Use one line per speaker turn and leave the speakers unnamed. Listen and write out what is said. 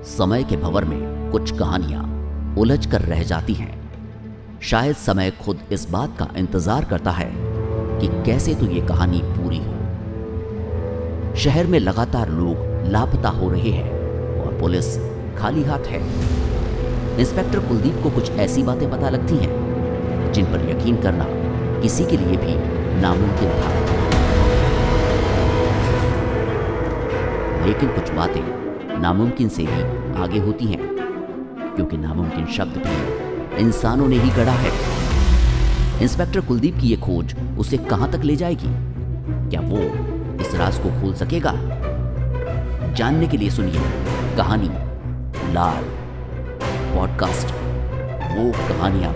समय के भंवर में कुछ कहानियाँ उलझ कर रह जाती हैं। शायद समय खुद इस बात का इंतज़ार करता है कि कैसे तो ये कहानी पूरी हो। शहर में लगातार लोग लापता हो रहे हैं और पुलिस खाली हाथ है। इंस्पेक्टर कुलदीप को कुछ ऐसी बातें पता लगती हैं, जिन पर यकीन करना किसी के लिए भी नामुमकिन था। लेकिन कुछ बातें नामुमकिन से भी आगे होती हैं, क्योंकि नामुमकिन शब्द भी इंसानों ने ही गढ़ा है। इंस्पेक्टर कुलदीप की यह खोज उसे कहाँ तक ले जाएगी? क्या वो इस राज को खोल सकेगा? जानने के लिए सुनिए कहानी लाल पॉडकास्ट, वो कहानियाँ।